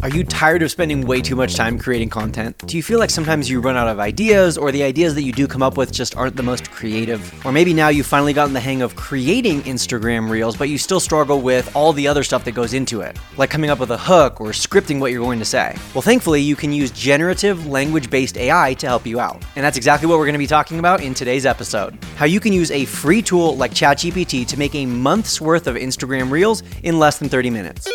Are you tired of spending way too much time creating content? Do you feel like sometimes you run out of ideas, or the ideas that you do come up with just aren't the most creative? Or maybe now you've finally gotten the hang of creating Instagram Reels, but you still struggle with all the other stuff that goes into it, like coming up with a hook or scripting what you're going to say. Well, thankfully, you can use generative language based AI to help you out. And that's exactly what we're going to be talking about in today's episode how you can use a free tool like ChatGPT to make a month's worth of Instagram Reels in less than 30 minutes.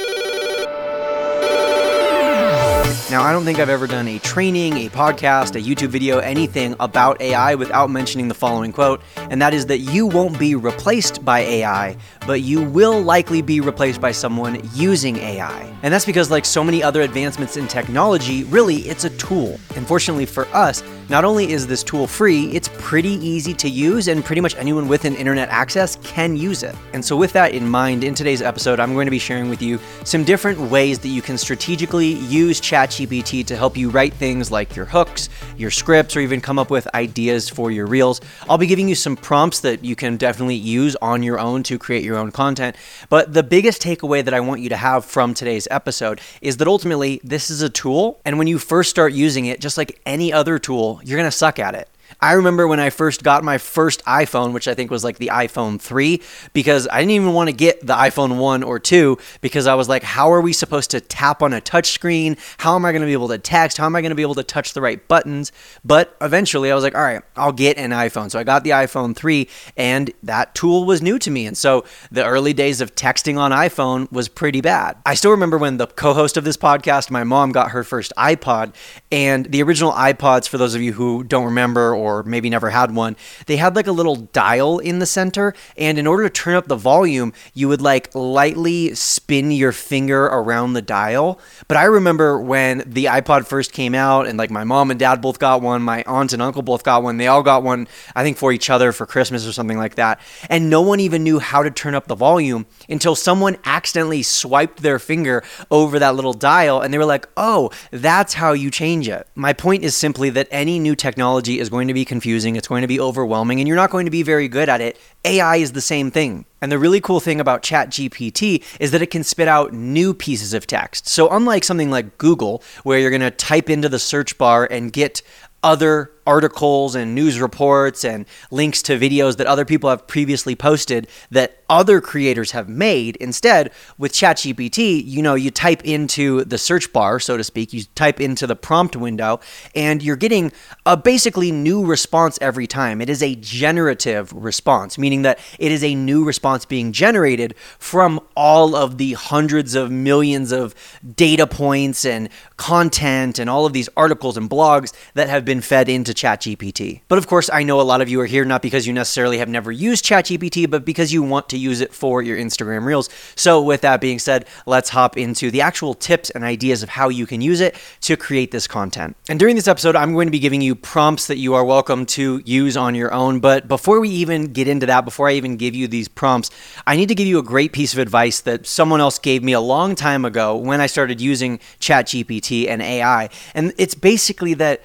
Now, I don't think I've ever done a training, a podcast, a YouTube video, anything about AI without mentioning the following quote, and that is that you won't be replaced by AI, but you will likely be replaced by someone using AI. And that's because, like so many other advancements in technology, really, it's a tool. Unfortunately for us, not only is this tool free, it's pretty easy to use, and pretty much anyone with an internet access can use it. And so, with that in mind, in today's episode, I'm going to be sharing with you some different ways that you can strategically use ChatGPT to help you write things like your hooks, your scripts, or even come up with ideas for your reels. I'll be giving you some prompts that you can definitely use on your own to create your own content. But the biggest takeaway that I want you to have from today's episode is that ultimately, this is a tool, and when you first start using it, just like any other tool, you're to suck at it. I remember when I first got my first iPhone, which I think was like the iPhone 3, because I didn't even want to get the iPhone 1 or 2 because I was like, how are we supposed to tap on a touchscreen? How am I going to be able to text? How am I going to be able to touch the right buttons? But eventually I was like, all right, I'll get an iPhone. So I got the iPhone 3 and that tool was new to me. And so the early days of texting on iPhone was pretty bad. I still remember when the co host of this podcast, my mom, got her first iPod. And the original iPods, for those of you who don't remember or maybe never had one, they had like a little dial in the center. And in order to turn up the volume, you would like lightly spin your finger around the dial. But I remember when the iPod first came out and like my mom and dad both got one, my aunt and uncle both got one. They all got one, I think, for each other for Christmas or something like that. And no one even knew how to turn up the volume until someone accidentally swiped their finger over that little dial and they were like, oh, that's how you change it. My point is simply that any new technology is going to be confusing, it's going to be overwhelming, and you're not going to be very good at it. AI is the same thing. And the really cool thing about ChatGPT is that it can spit out new pieces of text. So, unlike something like Google, where you're going to type into the search bar and get other articles and news reports and links to videos that other people have previously posted that other creators have made. Instead, with ChatGPT, you know, you type into the search bar, so to speak, you type into the prompt window, and you're getting a basically new response every time. It is a generative response, meaning that it is a new response being generated from all of the hundreds of millions of data points and content and all of these articles and blogs that have been fed into ChatGPT. But of course, I know a lot of you are here not because you necessarily have never used ChatGPT, but because you want to use it for your Instagram Reels. So, with that being said, let's hop into the actual tips and ideas of how you can use it to create this content. And during this episode, I'm going to be giving you prompts that you are welcome to use on your own. But before we even get into that, before I even give you these prompts, I need to give you a great piece of advice that someone else gave me a long time ago when I started using ChatGPT and AI. And it's basically that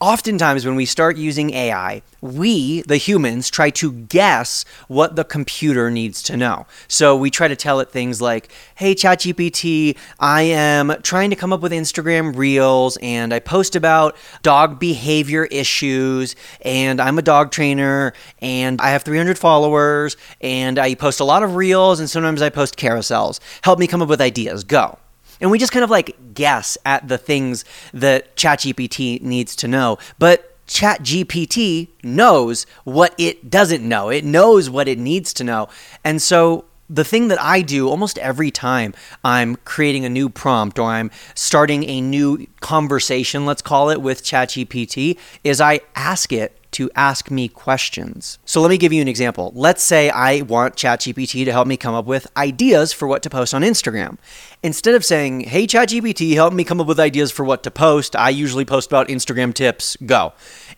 oftentimes when we start using AI, we, the humans, try to guess what the computer needs to know. So we try to tell it things like, hey, ChatGPT, I am trying to come up with Instagram reels and I post about dog behavior issues and I'm a dog trainer and I have 300 followers and I post a lot of reels and sometimes I post carousels. Help me come up with ideas. Go. And we just kind of like guess at the things that ChatGPT needs to know. But ChatGPT knows what it doesn't know, it knows what it needs to know. And so the thing that I do almost every time I'm creating a new prompt or I'm starting a new conversation, let's call it, with ChatGPT, is I ask it to ask me questions. So let me give you an example. Let's say I want ChatGPT to help me come up with ideas for what to post on Instagram. Instead of saying, hey, ChatGPT, help me come up with ideas for what to post, I usually post about Instagram tips, go.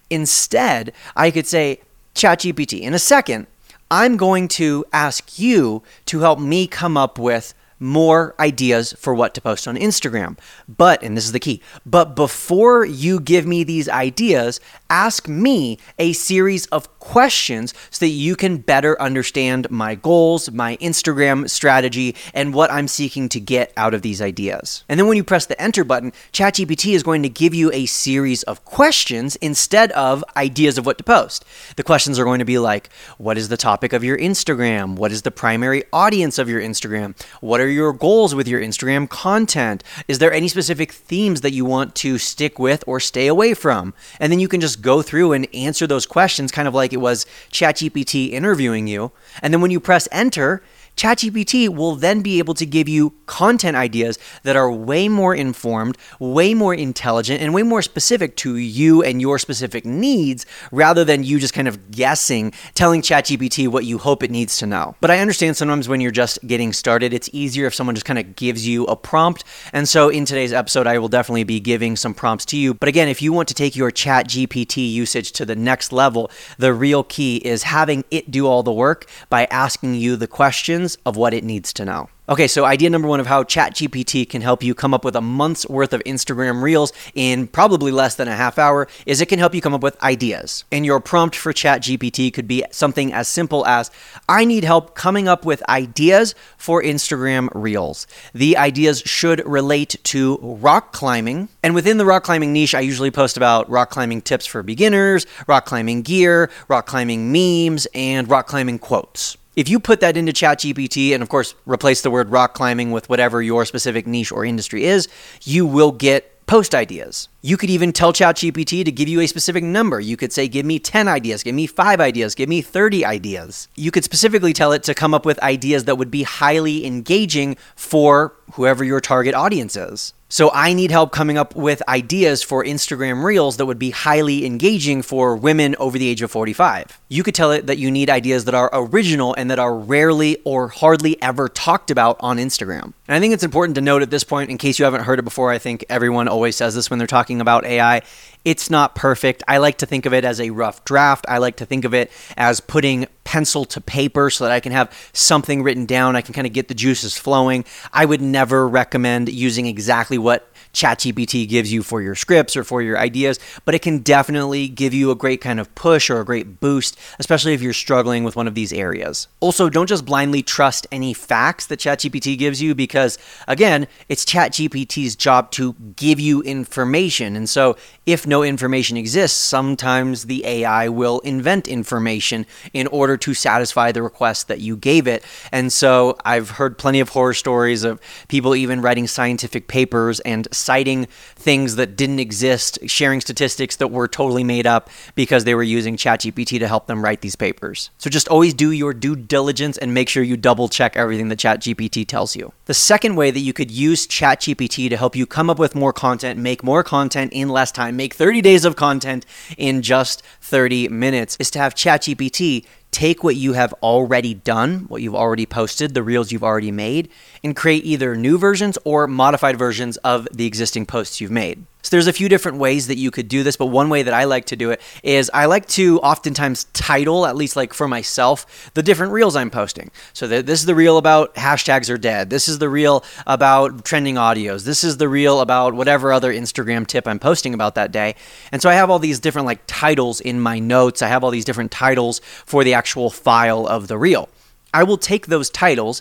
Instead, I could say, ChatGPT, in a second, I'm going to ask you to help me come up with more ideas for what to post on Instagram. But, and this is the key, but before you give me these ideas, ask me a series of questions so that you can better understand my goals, my Instagram strategy, and what I'm seeking to get out of these ideas. And then when you press the enter button, ChatGPT is going to give you a series of questions instead of ideas of what to post. The questions are going to be like, what is the topic of your Instagram? What is the primary audience of your Instagram? What are your goals with your Instagram content? Is there any specific themes that you want to stick with or stay away from? And then you can just go through and answer those questions kind of like it was ChatGPT interviewing you. And then when you press enter, ChatGPT will then be able to give you content ideas that are way more informed, way more intelligent, and way more specific to you and your specific needs rather than you just kind of guessing, telling ChatGPT what you hope it needs to know. But I understand sometimes when you're just getting started, it's easier if someone just kind of gives you a prompt. And so in today's episode, I will definitely be giving some prompts to you. But again, if you want to take your ChatGPT usage to the next level, the real key is having it do all the work by asking you the questions of what it needs to know. Okay, so idea number one of how ChatGPT can help you come up with a month's worth of Instagram Reels in probably less than a half hour is it can help you come up with ideas. And your prompt for ChatGPT could be something as simple as I need help coming up with ideas for Instagram Reels. The ideas should relate to rock climbing. And within the rock climbing niche, I usually post about rock climbing tips for beginners, rock climbing gear, rock climbing memes, and rock climbing quotes. If you put that into ChatGPT and, of course, replace the word rock climbing with whatever your specific niche or industry is, you will get post ideas. You could even tell ChatGPT to give you a specific number. You could say, Give me 10 ideas, give me five ideas, give me 30 ideas. You could specifically tell it to come up with ideas that would be highly engaging for whoever your target audience is. So I need help coming up with ideas for Instagram Reels that would be highly engaging for women over the age of 45. You could tell it that you need ideas that are original and that are rarely or hardly ever talked about on Instagram. And I think it's important to note at this point, in case you haven't heard it before, I think everyone always says this when they're talking about AI. It's not perfect. I like to think of it as a rough draft. I like to think of it as putting pencil to paper so that I can have something written down. I can kind of get the juices flowing. I would never recommend using exactly what ChatGPT gives you for your scripts or for your ideas, but it can definitely give you a great kind of push or a great boost, especially if you're struggling with one of these areas. Also, don't just blindly trust any facts that ChatGPT gives you because, again, it's ChatGPT's job to give you information. And so, if no information exists, sometimes the AI will invent information in order to satisfy the request that you gave it. And so, I've heard plenty of horror stories of people even writing scientific papers and citing things that didn't exist, sharing statistics that were totally made up because they were using ChatGPT to help them write these papers. So just always do your due diligence and make sure you double check everything that ChatGPT tells you. The second way that you could use ChatGPT to help you come up with more content, make more content in less time, make 30 days of content in just 30 minutes is to have ChatGPT take what you have already done, what you've already posted, the reels you've already made, and create either new versions or modified versions of the existing posts you've made. So there's a few different ways that you could do this, but one way that I like to do it is I like to oftentimes title, at least like for myself, the different reels I'm posting. So this is the reel about hashtags are dead. This is the reel about trending audios. This is the reel about whatever other Instagram tip I'm posting about that day. And so I have all these different like titles in my notes. I have all these different titles for the actual file of the reel. I will take those titles,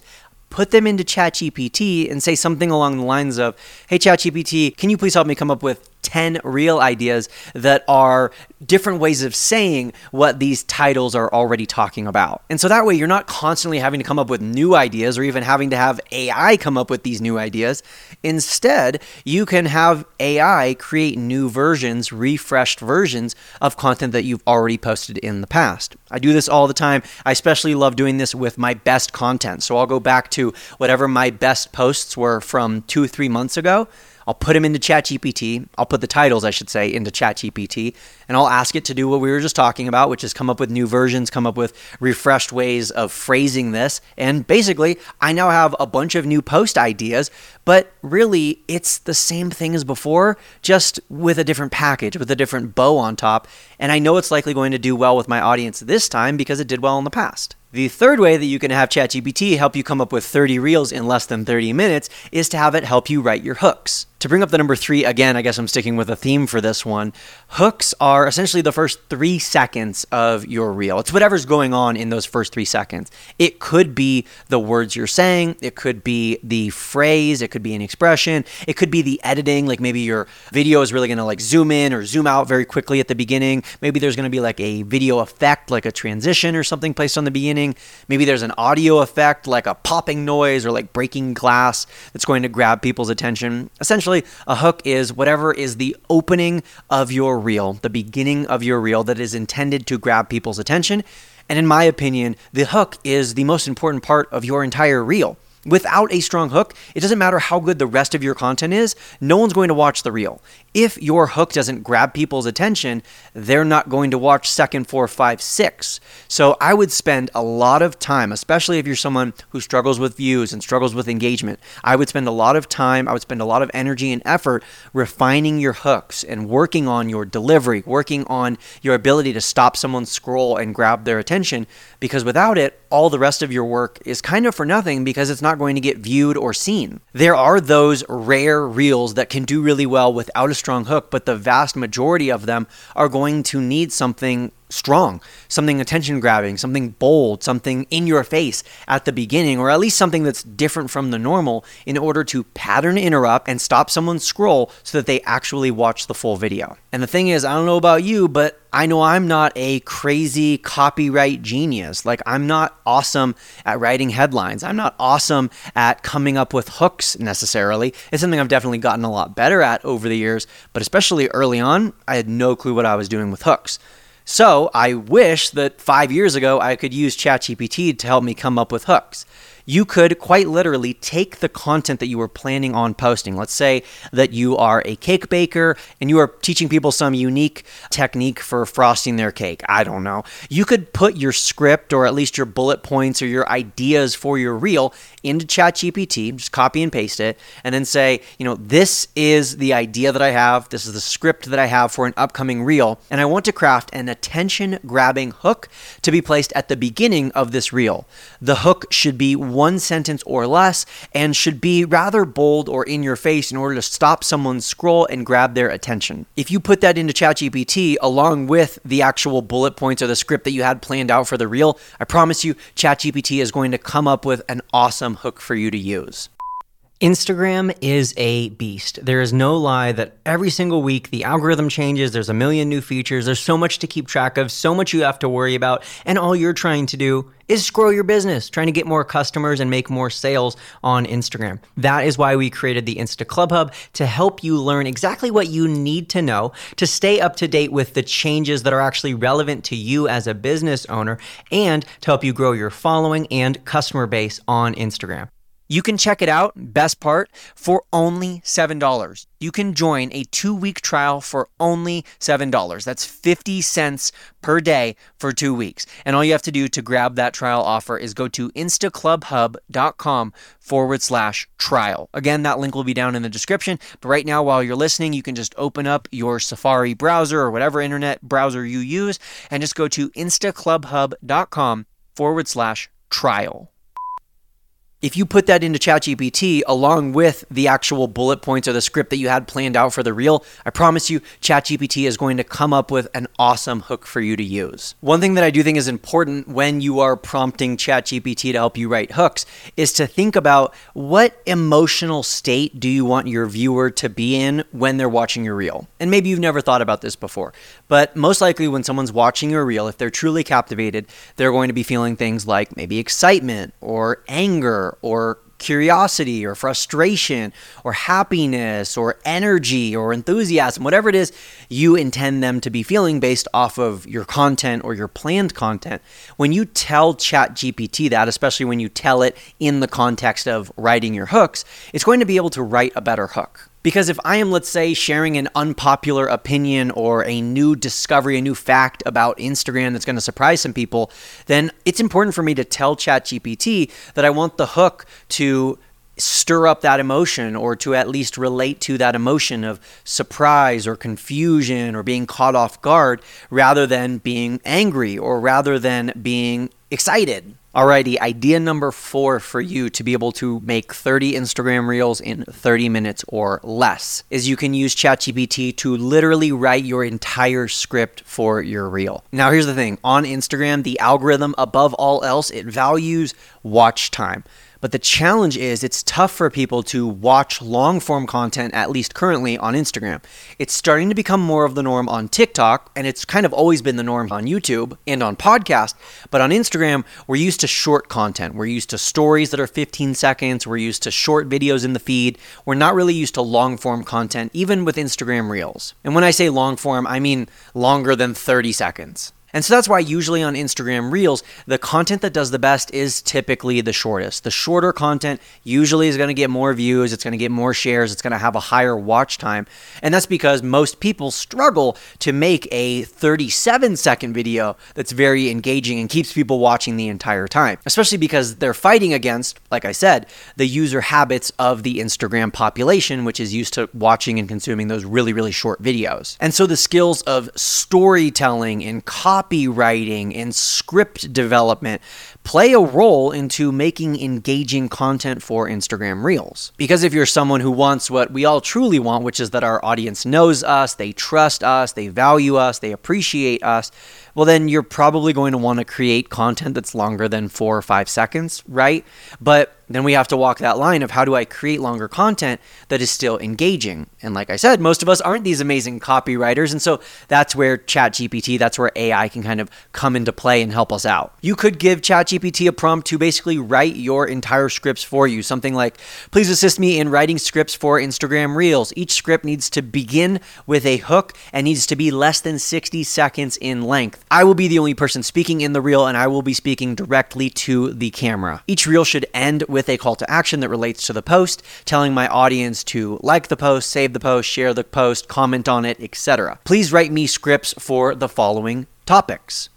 put them into ChatGPT and say something along the lines of, Hey, ChatGPT, can you please help me come up with 10 reel ideas that are different ways of saying what these titles are already talking about. And so that way you're not constantly having to come up with new ideas or even having to have AI come up with these new ideas. Instead, you can have AI create new versions, refreshed versions of content that you've already posted in the past. I do this all the time. I especially love doing this with my best content. So I'll go back to whatever my best posts were from two, three months ago I'll put them into ChatGPT. I'll put the titles, I should say, into ChatGPT, and I'll ask it to do what we were just talking about, which is come up with new versions, come up with refreshed ways of phrasing this. And basically, I now have a bunch of new post ideas, but really, it's the same thing as before, just with a different package, with a different bow on top. And I know it's likely going to do well with my audience this time because it did well in the past. The third way that you can have ChatGPT help you come up with 30 reels in less than 30 minutes is to have it help you write your hooks. To bring up the number three, again, I guess I'm sticking with a theme for this one. Hooks are essentially the first three seconds of your reel. It's whatever's going on in those first three seconds. It could be the words you're saying, it could be the phrase, it could be an expression, it could be the editing, like maybe your video is really gonna like zoom in or zoom out very quickly at the beginning. Maybe there's gonna be like a video effect, like a transition or something placed on the beginning. Maybe there's an audio effect, like a popping noise or like breaking glass that's going to grab people's attention. Essentially, a hook is whatever is the opening of your reel, the beginning of your reel that is intended to grab people's attention. And in my opinion, the hook is the most important part of your entire reel. Without a strong hook, it doesn't matter how good the rest of your content is, no one's going to watch the reel. If your hook doesn't grab people's attention, they're not going to watch second, four, five, six. So I would spend a lot of time, especially if you're someone who struggles with views and struggles with engagement. I would spend a lot of time, I would spend a lot of energy and effort refining your hooks and working on your delivery, working on your ability to stop someone's scroll and grab their attention, because without it, all the rest of your work is kind of for nothing because it's not going to get viewed or seen. There are those rare reels that can do really well without a strong hook, but the vast majority of them are going to need something strong, something attention grabbing, something bold, something in your face at the beginning, or at least something that's different from the normal in order to pattern interrupt and stop someone's scroll so that they actually watch the full video. And the thing is, I don't know about you, but I know I'm not a crazy copyright genius. Like, I'm not awesome at writing headlines. I'm not awesome at coming up with hooks necessarily. It's something I've definitely gotten a lot better at over the years, but especially early on, I had no clue what I was doing with hooks. So I wish that five years ago I could use ChatGPT to help me come up with hooks you could quite literally take the content that you were planning on posting. Let's say that you are a cake baker and you are teaching people some unique technique for frosting their cake. I don't know. You could put your script or at least your bullet points or your ideas for your reel into ChatGPT, just copy and paste it, and then say, you know, this is the idea that I have, this is the script that I have for an upcoming reel, and I want to craft an attention grabbing hook to be placed at the beginning of this reel. The hook should be sentence or less and should be rather bold or in your face in order to stop someone's scroll and grab their attention. If you put that into ChatGPT along with the actual bullet points or the script that you had planned out for the reel, I promise you, ChatGPT is going to come up with an awesome hook for you to use. Instagram is a beast. There is no lie that every single week the algorithm changes, there's a million new features, there's so much to keep track of, so much you have to worry about, and all you're trying to do is grow your business, trying to get more customers and make more sales on Instagram. That is why we created the Insta Club Hub to help you learn exactly what you need to know to stay up to date with the changes that are actually relevant to you as a business owner and to help you grow your following and customer base on Instagram. You can check it out, best part, for only $7. You can join a two week trial for only $7. That's 50 cents per day for two weeks. And all you have to do to grab that trial offer is go to instaclubhub.com forward slash trial. Again, that link will be down in the description. But right now, while you're listening, you can just open up your Safari browser or whatever internet browser you use and just go to instaclubhub.com forward slash trial if you put that into ChatGPT along with the actual bullet points or the script that you had planned out for the reel, I promise you, ChatGPT is going to come up with an awesome hook for you to use. One thing that I do think is important when you are prompting ChatGPT to help you write hooks is to think about what emotional state do you want your viewer to be in when they're watching your reel. And maybe you've never thought about this before, but most likely when someone's watching your reel, if they're truly captivated, they're going to be feeling things like maybe excitement or anger or curiosity or frustration or happiness or energy or enthusiasm, whatever it is you intend them to be feeling based off of your content or your planned content. When you tell ChatGPT that, especially when you tell it in the context of writing your hooks, it's going to be able to write a better hook. Because if I am, let's say, sharing an unpopular opinion or a new discovery, a new fact about Instagram that's going to surprise some people, then it's important for me to tell ChatGPT that I want the hook to stir up that emotion or to at least relate to that emotion of surprise or confusion or being caught off guard rather than being angry or rather than being excited. Alrighty, idea number four for you to be able to make 30 Instagram reels in 30 minutes or less is you can use ChatGPT to literally write your entire script for your reel. Now, here's the thing on Instagram, the algorithm, above all else, it values watch time. But the challenge is it's tough for people to watch long form content, at least currently on Instagram. It's starting to become more of the norm on TikTok, and it's kind of always been the norm on YouTube and on podcast. But on Instagram, we're used to short content. We're used to stories that are 15 seconds. We're used to short videos in the feed. We're not really used to long form content, even with Instagram Reels. And when I say long form, I mean longer than 30 seconds. And so that's why usually on Instagram Reels, the content that does the best is typically the shortest. The shorter content usually is going to get more views, it's going to get more shares, it's going to have a higher watch time. And that's because most people struggle to make a 37 second video that's very engaging and keeps people watching the entire time, especially because they're fighting against, like I said, the user habits of the Instagram population, which is used to watching and consuming those really, really short videos. And so the skills of storytelling and copy copywriting and script development play a role into making engaging content for Instagram Reels. Because if you're someone who wants what we all truly want, which is that our audience knows us, they trust us, they value us, they appreciate us, well, then you're probably going to want to create content that's longer than four or five seconds, right? But then we have to walk that line of how do I create longer content that is still engaging? And like I said, most of us aren't these amazing copywriters. And so that's where ChatGPT, that's where AI can kind of come into play and help us out. You could give ChatGPT a prompt to basically write your entire scripts for you. Something like, please assist me in writing scripts for Instagram Reels. Each script needs to begin with a hook and needs to be less than 60 seconds in length. I will be the only person speaking in the reel and I will be speaking directly to the camera. Each reel should end with a call to action that relates to the post, telling my audience to like the post, save the post, share the post, comment on it, etc. Please write me scripts for the following topics.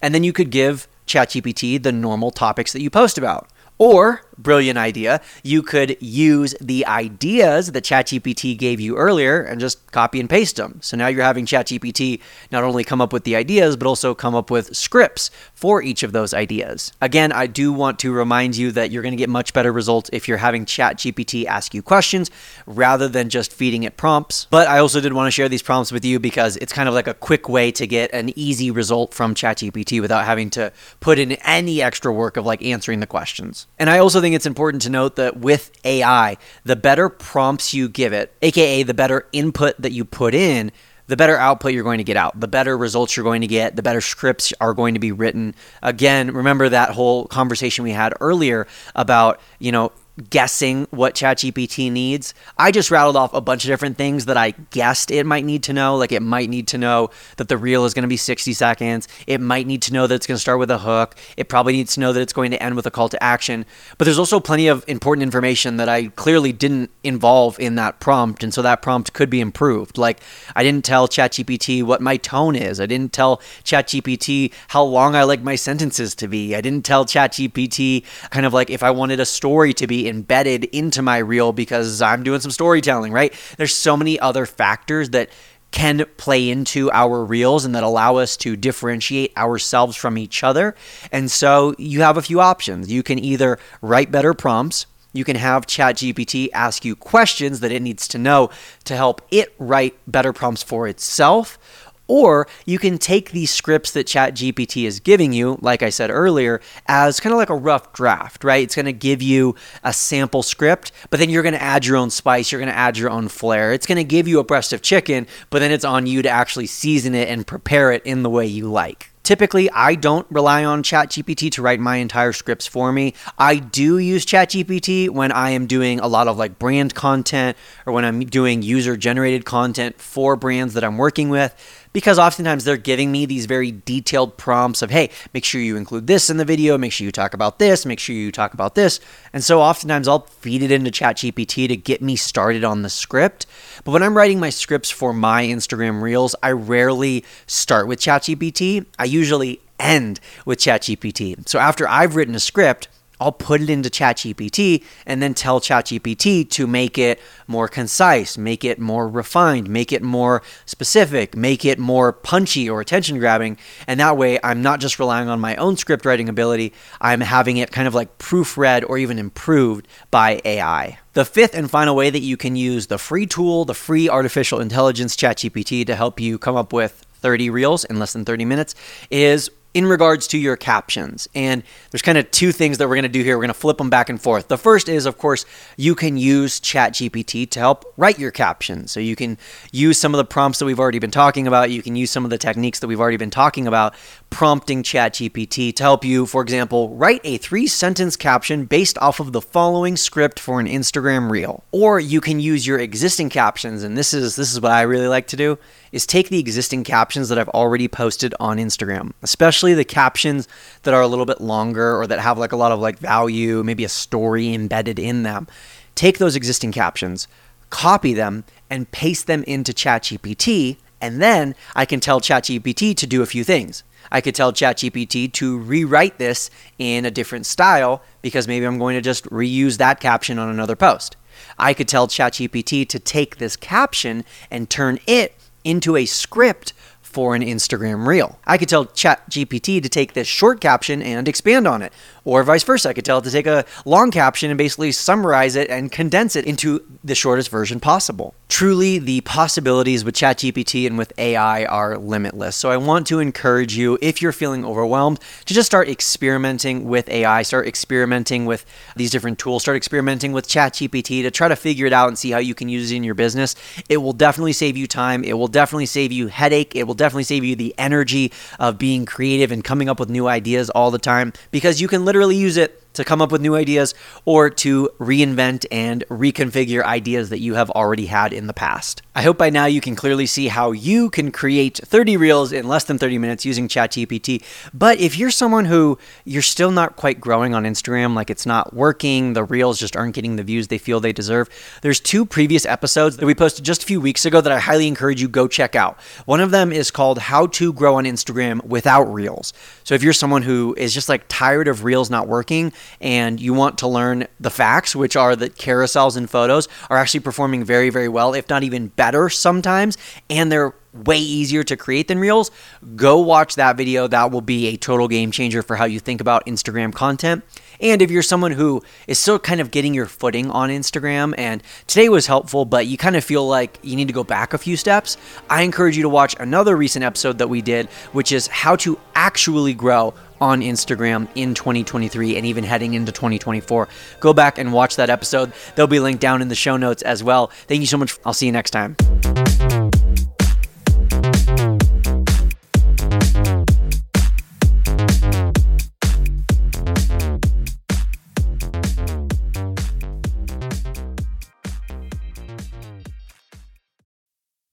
And then you could give ChatGPT the normal topics that you post about. Or brilliant idea. You could use the ideas that ChatGPT gave you earlier and just copy and paste them. So now you're having ChatGPT not only come up with the ideas, but also come up with scripts for each of those ideas. Again, I do want to remind you that you're going to get much better results if you're having ChatGPT ask you questions rather than just feeding it prompts. But I also did want to share these prompts with you because it's kind of like a quick way to get an easy result from ChatGPT without having to put in any extra work of like answering the questions. And I also think it's important to note that with AI, the better prompts you give it, aka the better input that you put in, the better output you're going to get out, the better results you're going to get, the better scripts are going to be written. Again, remember that whole conversation we had earlier about, you know, guessing what ChatGPT needs. I just rattled off a bunch of different things that I guessed it might need to know. Like it might need to know that the reel is going to be 60 seconds. It might need to know that it's going to start with a hook. It probably needs to know that it's going to end with a call to action. But there's also plenty of important information that I clearly didn't involve in that prompt. And so that prompt could be improved. Like I didn't tell ChatGPT what my tone is. I didn't tell ChatGPT how long I like my sentences to be. I didn't tell ChatGPT kind of like if I wanted a story to be embedded into my reel because I'm doing some storytelling, right? There's so many other factors that can play into our reels and that allow us to differentiate ourselves from each other. And so you have a few options. You can either write better prompts, you can have ChatGPT ask you questions that it needs to know to help it write better prompts for itself, or you can take these scripts that ChatGPT is giving you, like I said earlier, as kind of like a rough draft, right? It's going to give you a sample script, but then you're going to add your own spice, you're going to add your own flair. It's going to give you a breast of chicken, but then it's on you to actually season it and prepare it in the way you like. Typically, I don't rely on ChatGPT to write my entire scripts for me. I do use ChatGPT when I am doing a lot of like brand content or when I'm doing user generated content for brands that I'm working with because oftentimes they're giving me these very detailed prompts of, hey, make sure you include this in the video, make sure you talk about this, make sure you talk about this. And so oftentimes I'll feed it into ChatGPT to get me started on the script. But when I'm writing my scripts for my Instagram Reels, I rarely start with ChatGPT. I usually end with ChatGPT. So after I've written a script, I'll put it into ChatGPT and then tell ChatGPT to make it more concise, make it more refined, make it more specific, make it more punchy or attention grabbing. And that way, I'm not just relying on my own script writing ability, I'm having it kind of like proofread or even improved by AI. The fifth and final way that you can use the free tool, the free artificial intelligence ChatGPT to help you come up with 30 reels in less than 30 minutes is in regards to your captions. And there's kind of two things that we're going to do here. We're going to flip them back and forth. The first is, of course, you can use ChatGPT to help write your captions. So you can use some of the prompts that we've already been talking about. You can use some of the techniques that we've already been talking about, prompting ChatGPT to help you, for example, write a three sentence caption based off of the following script for an Instagram reel. Or you can use your existing captions, and this is this is what I really like to do is take the existing captions that I've already posted on Instagram, especially the captions that are a little bit longer or that have like a lot of like value, maybe a story embedded in them. Take those existing captions, copy them, and paste them into ChatGPT, and then I can tell ChatGPT to do a few things. I could tell ChatGPT to rewrite this in a different style because maybe I'm going to just reuse that caption on another post. I could tell ChatGPT to take this caption and turn it into a script for an Instagram reel. I could tell ChatGPT to take this short caption and expand on it, or vice versa. I could tell it to take a long caption and basically summarize it and condense it into the shortest version possible. Truly, the possibilities with ChatGPT and with AI are limitless. So I want to encourage you, if you're feeling overwhelmed, to just start experimenting with AI, start experimenting with these different tools, start experimenting with ChatGPT to try to figure it out and see how you can use it in your business. It will definitely save you time. It will definitely save you headache. It will definitely save you the energy of being creative and coming up with new ideas all the time because you can literally use it to come up with new ideas or to reinvent and reconfigure ideas that you have already had in the past. I hope by now you can clearly see how you can create 30 reels in less than 30 minutes using ChatGPT. But if you're someone who you're still not quite growing on Instagram, like it's not working, the reels just aren't getting the views they feel they deserve, there's two previous episodes that we posted just a few weeks ago that I highly encourage you go check out. One of them is called How to Grow on Instagram Without Reels. So if you're someone who is just like tired of reels not working, and you want to learn the facts, which are that carousels and photos are actually performing very, very well, if not even better sometimes, and they're way easier to create than Reels, go watch that video. That will be a total game changer for how you think about Instagram content. And if you're someone who is still kind of getting your footing on Instagram and today was helpful, but you kind of feel like you need to go back a few steps, I encourage you to watch another recent episode that we did, which is how to actually grow on Instagram in 2023 and even heading into 2024. Go back and watch that episode. They'll be linked down in the show notes as well. Thank you so much. I'll see you next time.